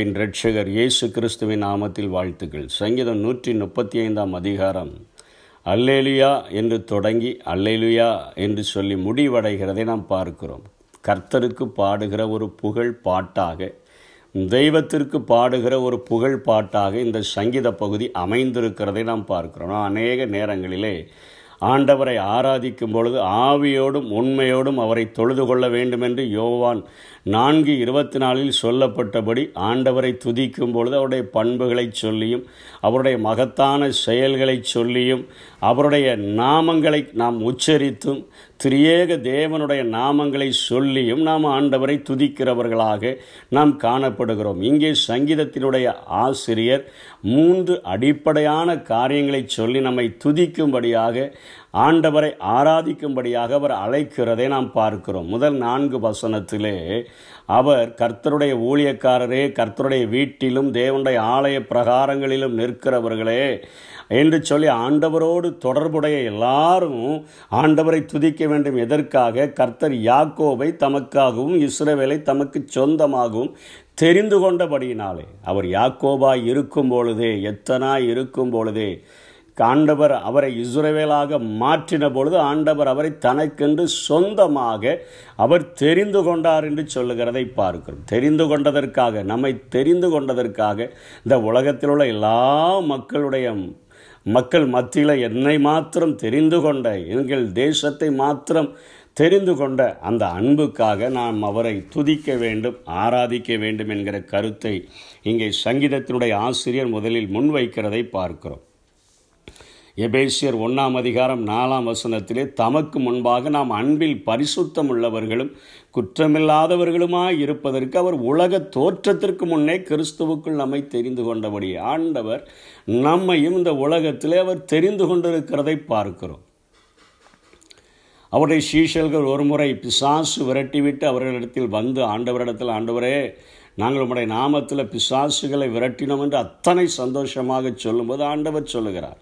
அன்பின் ரட்சகர் இயேசு கிறிஸ்துவின் நாமத்தில் வாழ்த்துக்கள். சங்கீதம் நூற்றி முப்பத்தி ஐந்தாம் அதிகாரம். அல்லேலுயா என்று தொடங்கி அல்லேலுயா என்று சொல்லி முடிவடைகிறதை நாம் பார்க்கிறோம். கர்த்தருக்கு பாடுகிற ஒரு புகழ் பாட்டாக தெய்வத்திற்கு பாடுகிற ஒரு புகழ் பாட்டாக இந்த சங்கீத பகுதி அமைந்திருக்கிறதை நாம் பார்க்கிறோம். அநேக நேரங்களிலே ஆண்டவரை ஆராதிக்கும் பொழுது ஆவியோடும் உண்மையோடும் அவரை தொழுது கொள்ள வேண்டும் என்று யோவான் நான்கு இருபத்தி நாலில் சொல்லப்பட்டபடி ஆண்டவரை துதிக்கும் பொழுது அவருடைய பண்புகளை சொல்லியும் அவருடைய மகத்தான செயல்களை சொல்லியும் அவருடைய நாமங்களை நாம் உச்சரித்தும் திரியேக தேவனுடைய நாமங்களை சொல்லியும் நாம் ஆண்டவரை துதிக்கிறவர்களாக நாம் காணப்படுகிறோம். இங்கே சங்கீதத்தினுடைய ஆசிரியர் மூன்று அடிப்படையான காரியங்களை சொல்லி நம்மை துதிக்கும்படியாக ஆண்டவரை ஆராதிக்கும்படியாக அவர் அழைக்கிறதை நாம் பார்க்கிறோம். முதல் நான்கு வசனத்திலே அவர் கர்த்தருடைய ஊழியக்காரரே கர்த்தருடைய வீட்டிலும் தேவனுடைய ஆலய பிரகாரங்களிலும் நிற்கிறவர்களே என்று சொல்லி ஆண்டவரோடு தொடர்புடைய எல்லாரும் ஆண்டவரை துதிக்க வேண்டும். எதற்காக? கர்த்தர் யாக்கோவை தமக்காகவும் இஸ்ரேவேலை தமக்கு சொந்தமாகவும் தெரிந்து கொண்டபடியினாலே. அவர் யாக்கோபாய் இருக்கும் பொழுதே எத்தனாய் இருக்கும் பொழுதே ஆண்டவர் அவரை இஸ்ரவேலாக மாற்றின பொழுது ஆண்டவர் அவரை தனக்கென்று சொந்தமாக அவர் தெரிந்து கொண்டார் என்று சொல்லுகிறதை பார்க்கிறோம். தெரிந்து கொண்டதற்காக நம்மை தெரிந்து கொண்டதற்காக இந்த உலகத்தில் உள்ள எல்லா மக்களுடைய மக்கள் மத்தியில் என்னை மாத்திரம் தெரிந்து கொண்ட எங்கள் தேசத்தை மாத்திரம் தெரிந்து கொண்ட அந்த அன்புக்காக நாம் அவரை துதிக்க வேண்டும் ஆராதிக்க வேண்டும் என்கிற கருத்தை இங்கே சங்கீதத்தினுடைய ஆசிரியர் முதலில் முன்வைக்கிறதை பார்க்கிறோம். எபேசியர் ஒன்றாம் அதிகாரம் நாலாம் வசனத்திலே தமக்கு முன்பாக நாம் அன்பில் பரிசுத்தம் உள்ளவர்களும் குற்றமில்லாதவர்களுமாய் இருப்பதற்கு அவர் உலக தோற்றத்திற்கு முன்னே கிறிஸ்துவுக்குள் நம்மை தெரிந்து கொண்டபடி ஆண்டவர் நம்மையும் இந்த உலகத்திலே அவர் தெரிந்து கொண்டிருக்கிறதை பார்க்கிறோம். அவருடைய சீஷல்கள் ஒரு முறை பிசாசு விரட்டிவிட்டு அவர்களிடத்தில் வந்து ஆண்டவரிடத்தில் ஆண்டவரே நாங்கள் உம்முடைய நாமத்தில் பிசாசுகளை விரட்டினோம் என்று அத்தனை சந்தோஷமாக சொல்லும்போது ஆண்டவர் சொல்லுகிறார்.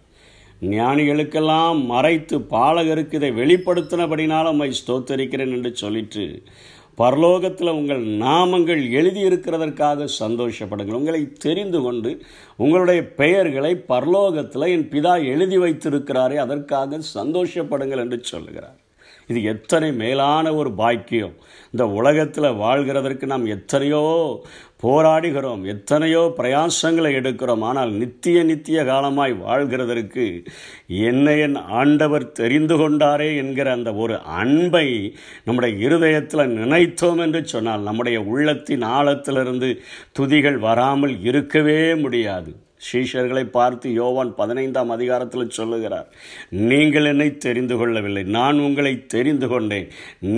ஞானிகளுக்கெல்லாம் மறைத்து பாலகருக்கு இதை வெளிப்படுத்தினபடினால் உம்மை ஸ்தோத்தரிக்கிறேன் என்று சொல்லிட்டு பரலோகத்தில் உங்கள் நாமங்கள் எழுதியிருக்கிறதற்காக சந்தோஷப்படுங்கள். உங்களை தெரிந்து கொண்டு உங்களுடைய பெயர்களை பரலோகத்தில் என் பிதா எழுதி வைத்திருக்கிறாரே அதற்காக சந்தோஷப்படுங்கள் என்று சொல்லுகிறார். இது எத்தனை மேலான ஒரு பாக்கியம். இந்த உலகத்தில் வாழ்கிறதற்கு நாம் எத்தனையோ போராடுகிறோம் எத்தனையோ பிரயாசங்களை எடுக்கிறோம். ஆனால் நித்திய நித்திய காலமாய் வாழ்கிறதற்கு என்னை என் ஆண்டவர் தெரிந்து கொண்டாரே என்கிற அந்த ஒரு அன்பை நம்முடைய இருதயத்தில் நினைத்தோம் என்று சொன்னால் நம்முடைய உள்ளத்தின் ஆழத்திலிருந்து துதிகள் வராமல் இருக்கவே முடியாது. சீஷர்களை பார்த்து யோவான் பதினைந்தாம் அதிகாரத்தில் சொல்லுகிறார் நீங்கள் என்னை தெரிந்து கொள்ளவில்லை. நான் உங்களை தெரிந்து கொண்டேன்.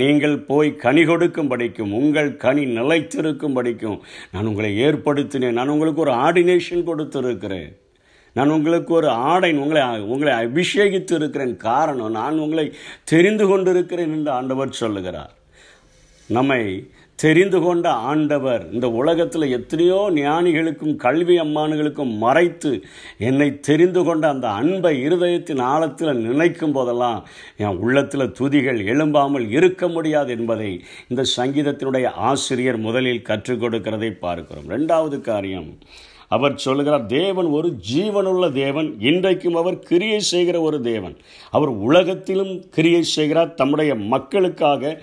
நீங்கள் போய் கனி கொடுக்கும் படிக்கும் உங்கள் கனி நிலைத்திருக்கும் படிக்கும் நான் உங்களை ஏற்படுத்தினேன். நான் உங்களுக்கு ஒரு ஆர்டினேஷன் கொடுத்துருக்கிறேன். நான் உங்களுக்கு ஒரு ஆடை உங்களை உங்களை அபிஷேகித்து இருக்கிறேன் காரணம் நான் உங்களை தெரிந்து கொண்டிருக்கிறேன் என்று ஆண்டவர் சொல்லுகிறார். நம்மை தெரிந்து கொண்ட ஆண்டவர் இந்த உலகத்தில் எத்தனையோ ஞானிகளுக்கும் கல்வி அம்மானுகளுக்கும் மறைத்து என்னை தெரிந்து கொண்ட அந்த அன்பை இருதயத்தின் ஆழத்தில் நினைக்கும் போதெல்லாம் என் உள்ளத்தில் துதிகள் எழும்பாமல் இருக்க முடியாது என்பதை இந்த சங்கீதத்தினுடைய ஆசிரியர் முதலில் கற்றுக் கொடுக்கிறதை பார்க்கிறோம். ரெண்டாவது காரியம் அவர் சொல்லுகிறார் தேவன் ஒரு ஜீவனுள்ள தேவன் இன்றைக்கும் அவர் கிரியை செய்கிற ஒரு தேவன். அவர் உலகத்திலும் கிரியை செய்கிறார் தம்முடைய மக்களுக்காக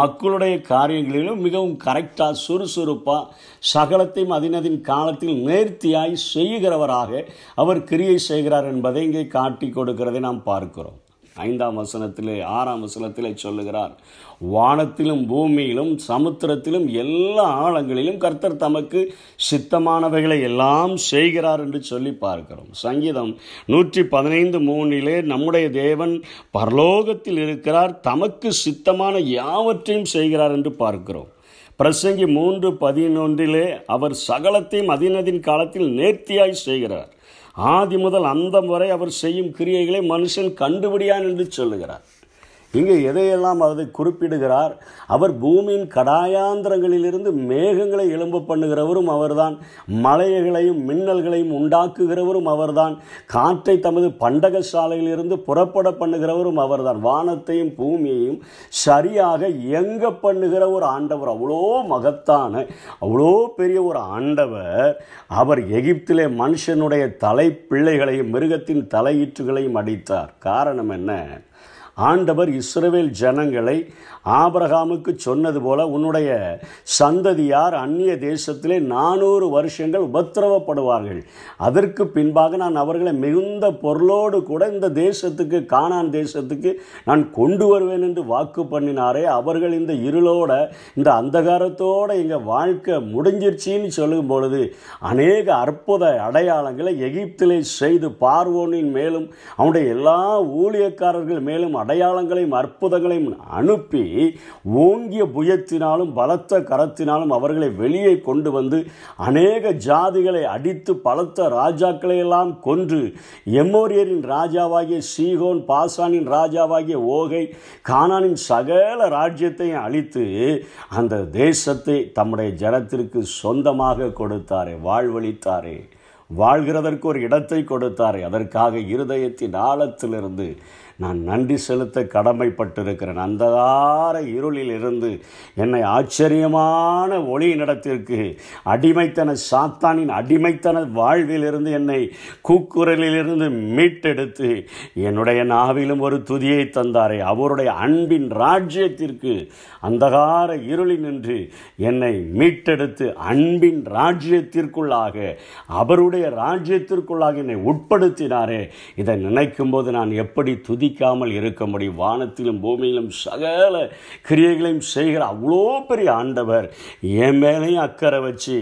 மக்களுடைய காரியங்களிலும் மிகவும் கரெக்டாக சுறுசுறுப்பாக சகலத்தையும் அதினதின் காலத்தில் நேர்த்தியாய் செய்கிறவராக அவர் கிரியை செய்கிறார் என்பதை இங்கே காட்டி கொடுக்கிறதை நாம் பார்க்கிறோம். ஐந்தாம் வசனத்திலே ஆறாம் வசனத்திலே சொல்லுகிறார் வானத்திலும் பூமியிலும் சமுத்திரத்திலும் எல்லா ஆழங்களிலும் கர்த்தர் தமக்கு சித்தமானவைகளை எல்லாம் செய்கிறார் என்று சொல்லி பார்க்கிறோம். சங்கீதம் நூற்றி பதினைந்து மூணிலே நம்முடைய தேவன் பரலோகத்தில் இருக்கிறார் தமக்கு சித்தமான யாவற்றையும் செய்கிறார் என்று பார்க்கிறோம். பிரசங்கி மூன்று பதினொன்றிலே அவர் சகலத்தையும் அதினதின் காலத்தில் நேர்த்தியாய் செய்கிறார். ஆதி முதல் அந்தம் வரை அவர் செய்யும் கிரியைகளை மனுஷன் கண்டுபிடியான் என்று சொல்லுகிறார். இங்கே எதையெல்லாம் அது குறிப்பிடுகிறார்? அவர் பூமியின் கடாயாந்திரங்களிலிருந்து மேகங்களை எழும்ப பண்ணுகிறவரும் அவர்தான். மலைகளையும் மின்னல்களையும் உண்டாக்குகிறவரும் அவர்தான். காற்றை தமது பண்டக சாலையிலிருந்து புறப்பட பண்ணுகிறவரும் அவர்தான். வானத்தையும் பூமியையும் சரியாக இயங்க பண்ணுகிற ஒரு ஆண்டவர் அவ்வளோ மகத்தான அவ்வளோ பெரிய ஒரு ஆண்டவர். அவர் எகிப்திலே மனுஷனுடைய தலை பிள்ளைகளையும் மிருகத்தின் தலையீற்றுகளையும் அடித்தார். காரணம் என்ன? ஆண்டவர் இஸ்ரவேல் ஜனங்களை ஆபிரகாமுக்கு சொன்னது போல உன்னுடைய சந்ததியார் அந்நிய தேசத்திலே நானூறு வருஷங்கள் உபத்திரவப்படுவார்கள். அதற்கு பின்பாக நான் அவர்களை மிகுந்த பொருளோடு கூட இந்த தேசத்துக்கு காணான் தேசத்துக்கு நான் கொண்டு வருவேன் என்று வாக்கு பண்ணினாரே. அவர்கள் இந்த இருளோட இந்த அந்தகாரத்தோடு எங்கள் வாழ்க்கை முடிஞ்சிருச்சின்னு சொல்லும் பொழுது அநேக அற்புத அடையாளங்களை எகிப்திலே செய்து பார்வோனின் மேலும் அவனுடைய எல்லா ஊழியக்காரர்கள் மேலும் அடையாளங்களையும் அற்புதங்களையும் அனுப்பி ஓங்கிய புயத்தினாலும் பலத்த கரத்தினாலும் அவர்களை வெளியே கொண்டு வந்து அநேக ஜாதிகளை அடித்து பலத்த ராஜாக்களை எல்லாம் கொன்று எமோரியரின் ராஜாவாகிய சீகோன் பாசானின் ராஜாவாகிய ஓகை கானானின் சகல ராஜ்யத்தையும் அழித்து அந்த தேசத்தை தம்முடைய ஜனத்திற்கு சொந்தமாக கொடுத்தாரே வாழ்வழித்தாரே வாழ்கிறதற்கு ஒரு இடத்தை கொடுத்தாரே. அதற்காக இருதயத்தின் ஆழத்திலிருந்து நான் நன்றி செலுத்த கடமைப்பட்டிருக்கிறேன். அந்தகார இருளில் இருந்து என்னை ஆச்சரியமான ஒளி நடத்திற்கு. அடிமைத்தன சாத்தானின் அடிமைத்தன வாழ்விலிருந்து என்னை கூக்குரலிலிருந்து மீட்டெடுத்து என்னுடைய நாவிலும் ஒரு துதியை தந்தாரே. அவருடைய அன்பின் ராஜ்யத்திற்கு அந்தகார இருளில் நின்று என்னை மீட்டெடுத்து அன்பின் ராஜ்யத்திற்குள்ளாக அவருடைய ராஜ்யத்திற்குள்ளாக என்னை உட்படுத்தினாரே. இதை நினைக்கும் போது நான் எப்படி துதி இருக்க முடியும். வானத்திலும் பூமியிலும் சகல கிரியைகளையும் செய்கிற அவ்வளோ பெரிய ஆண்டவர் என் மேலையும் அக்கறை வச்சு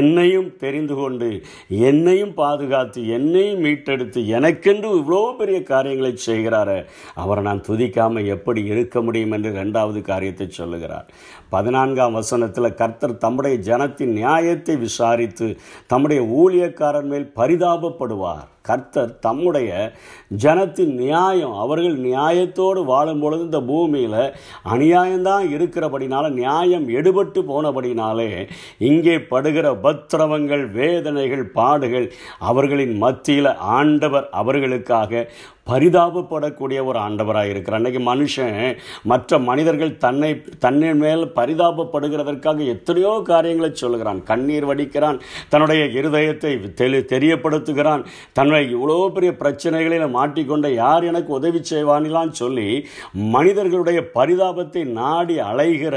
என்னையும் தெரிந்து கொண்டு என்னையும் பாதுகாத்து என்னையும் மீட்டெடுத்து எனக்கென்று இவ்வளோ பெரிய காரியங்களை செய்கிறாரு அவரை நான் துதிக்காமல் எப்படி இருக்க முடியும் என்று ரெண்டாவது காரியத்தை சொல்லுகிறார். பதினான்காம் வசனத்தில் கர்த்தர் தம்முடைய ஜனத்தின் நியாயத்தை விசாரித்து தம்முடைய ஊழியக்காரன் மேல் பரிதாபப்படுவார். கர்த்தர் தம்முடைய ஜனத்தின் நியாயம் அவர்கள் நியாயத்தோடு வாழும் பொழுது இந்த பூமியில் அநியாயம்தான் இருக்கிறபடினால நியாயம் எடுபட்டு போனபடினாலே இங்கே படுகிற பத்திரவங்கள் வேதனைகள் பாடுகள் அவர்களின் மத்தியில் ஆண்டவர் அவர்களுக்காக பரிதாபப்படக்கூடிய ஒரு ஆண்டவராக இருக்கிறார். அன்றைக்கி மனுஷன் மற்ற மனிதர்கள் தன்னை தன்னை மேல் பரிதாபப்படுகிறதற்காக எத்தனையோ காரியங்களை சொல்லுகிறான். கண்ணீர் வடிக்கிறான் தன்னுடைய இருதயத்தை தெளி தெரியப்படுத்துகிறான் தன்னை இவ்வளோ பெரிய பிரச்சனைகளில் மாட்டிக்கொண்ட யார் எனக்கு உதவி செய்வானிலாம் சொல்லி மனிதர்களுடைய பரிதாபத்தை நாடி அலைகிற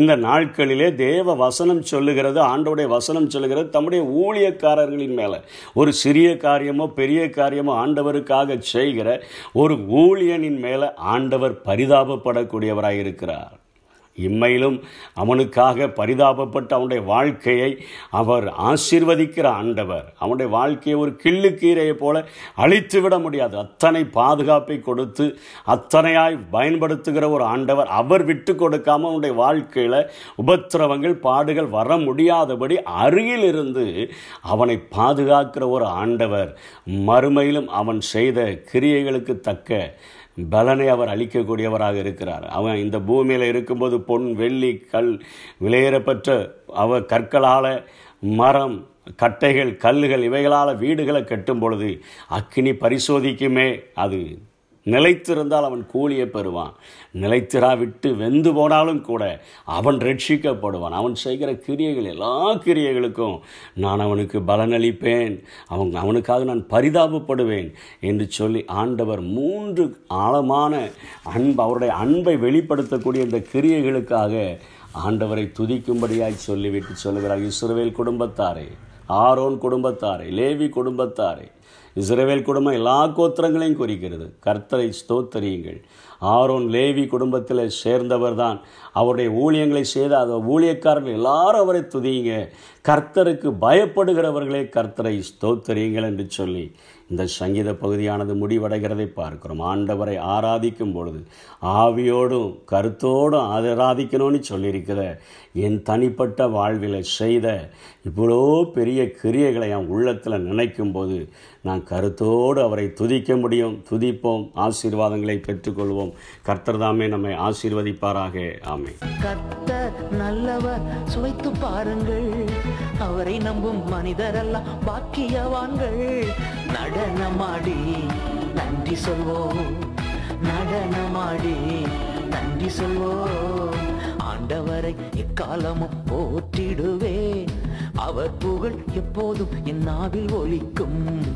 இந்த நாட்களிலே தேவ வசனம் சொல்லுகிறது ஆண்டோடைய வசனம் சொல்லுகிறது. தம்முடைய ஊழியக்காரர்களின் மேலே ஒரு சிறிய காரியமோ பெரிய காரியமோ ஆண்டவருக்காக செய் செய்கிற ஒரு ஊழியனின் மேலே ஆண்டவர் பரிதாபப்படக்கூடியவராக இருக்கிறார் இம்மையிலும் அவனுக்காக பரிதாபப்பட்டு அவனுடைய வாழ்க்கையை அவர் ஆசீர்வதிக்கிற ஆண்டவர். அவனுடைய வாழ்க்கையை ஒரு கிள்ளுக்கீரையை போல அழித்து விட முடியாது. அத்தனை பாதுகாப்பை கொடுத்து அத்தனையாய் பயன்படுத்துகிற ஒரு ஆண்டவர் அவர் விட்டு கொடுக்காமல் அவனுடைய வாழ்க்கையில் உபத்திரவங்கள் பாடுகள் வர முடியாதபடி அருகில் இருந்து அவனை பாதுகாக்கிற ஒரு ஆண்டவர். மறுமையிலும் அவன் செய்த கிரியைகளுக்கு தக்க பலனை அவர் அளிக்கக்கூடியவராக இருக்கிறார். அவன் இந்த பூமியில் இருக்கும்போது பொன் வெள்ளி கல் விலையேறப்பெற்ற அவர் கற்களால் மரம் கட்டைகள் கல்லுகள் இவைகளால் வீடுகளை கட்டும் பொழுது அக்கினி பரிசோதிக்குமே. அது நிலைத்திருந்தால் அவன் கூலியை பெறுவான். நிலைத்திரா விட்டு வெந்து போனாலும் கூட அவன் ரட்சிக்கப்படுவான். அவன் செய்கிற கிரியைகள் எல்லா கிரியைகளுக்கும் நான் அவனுக்கு பலனளிப்பேன். அவன் அவனுக்காக நான் பரிதாபப்படுவேன் என்று சொல்லி ஆண்டவர் மூன்று ஆழமான அன்பு அவருடைய அன்பை வெளிப்படுத்தக்கூடிய இந்த கிரியைகளுக்காக ஆண்டவரை துதிக்கும்படியாய் சொல்லிவிட்டு சொல்லுகிறார். இஸ்ரவேல் குடும்பத்தாரே ஆரோன் குடும்பத்தாரே லேவி குடும்பத்தாரே இஸ்ரவேல் குடும்பம் எல்லா கோத்திரங்களையும் குறிக்கிறது. கர்த்தரை ஸ்தோத்தரியுங்கள். ஆரோன் லேவி குடும்பத்தில் சேர்ந்தவர் தான் அவருடைய ஊழியங்களை செய்த அந்த ஊழியக்காரர்கள் எல்லாரும் அவரை துதியுங்க. கர்த்தருக்கு பயப்படுகிறவர்களே கர்த்தரை ஸ்தோத்தரியுங்கள் என்று சொல்லி இந்த சங்கீத பகுதியானது முடிவடைகிறதை பார்க்கிறோம். ஆண்டவரை ஆராதிக்கும் பொழுது ஆவியோடும் கருத்தோடும் ஆராதிக்கணும்னு சொல்லியிருக்கிற என் தனிப்பட்ட வாழ்வில் செய்த இவ்வளோ பெரிய கிரியைகளை என் உள்ளத்தில் நினைக்கும் போது நான் கருத்தோடு அவரை துதிக்க முடியும். துதிப்போம். ஆசீர்வாதங்களை பெற்றுக்கொள்வோம். கர்த்தர் தாமே நம்மை ஆசீர்வதிப்பாராக. ஆமை கர்த்தர் நல்லவர். சுவைத்து பாருங்கள். அவரை நம்பும் மனிதரெல்லாம் பாக்கியவான்கள். நடனமாடி நன்றி சொல்வோம். நடனமாடி நன்றி சொல்வோம். ஆண்டவரை எக்காலமும் போற்றிடுவேன். அவர் புகழ் எப்போதும் என் நாவில் ஒலிக்கும்.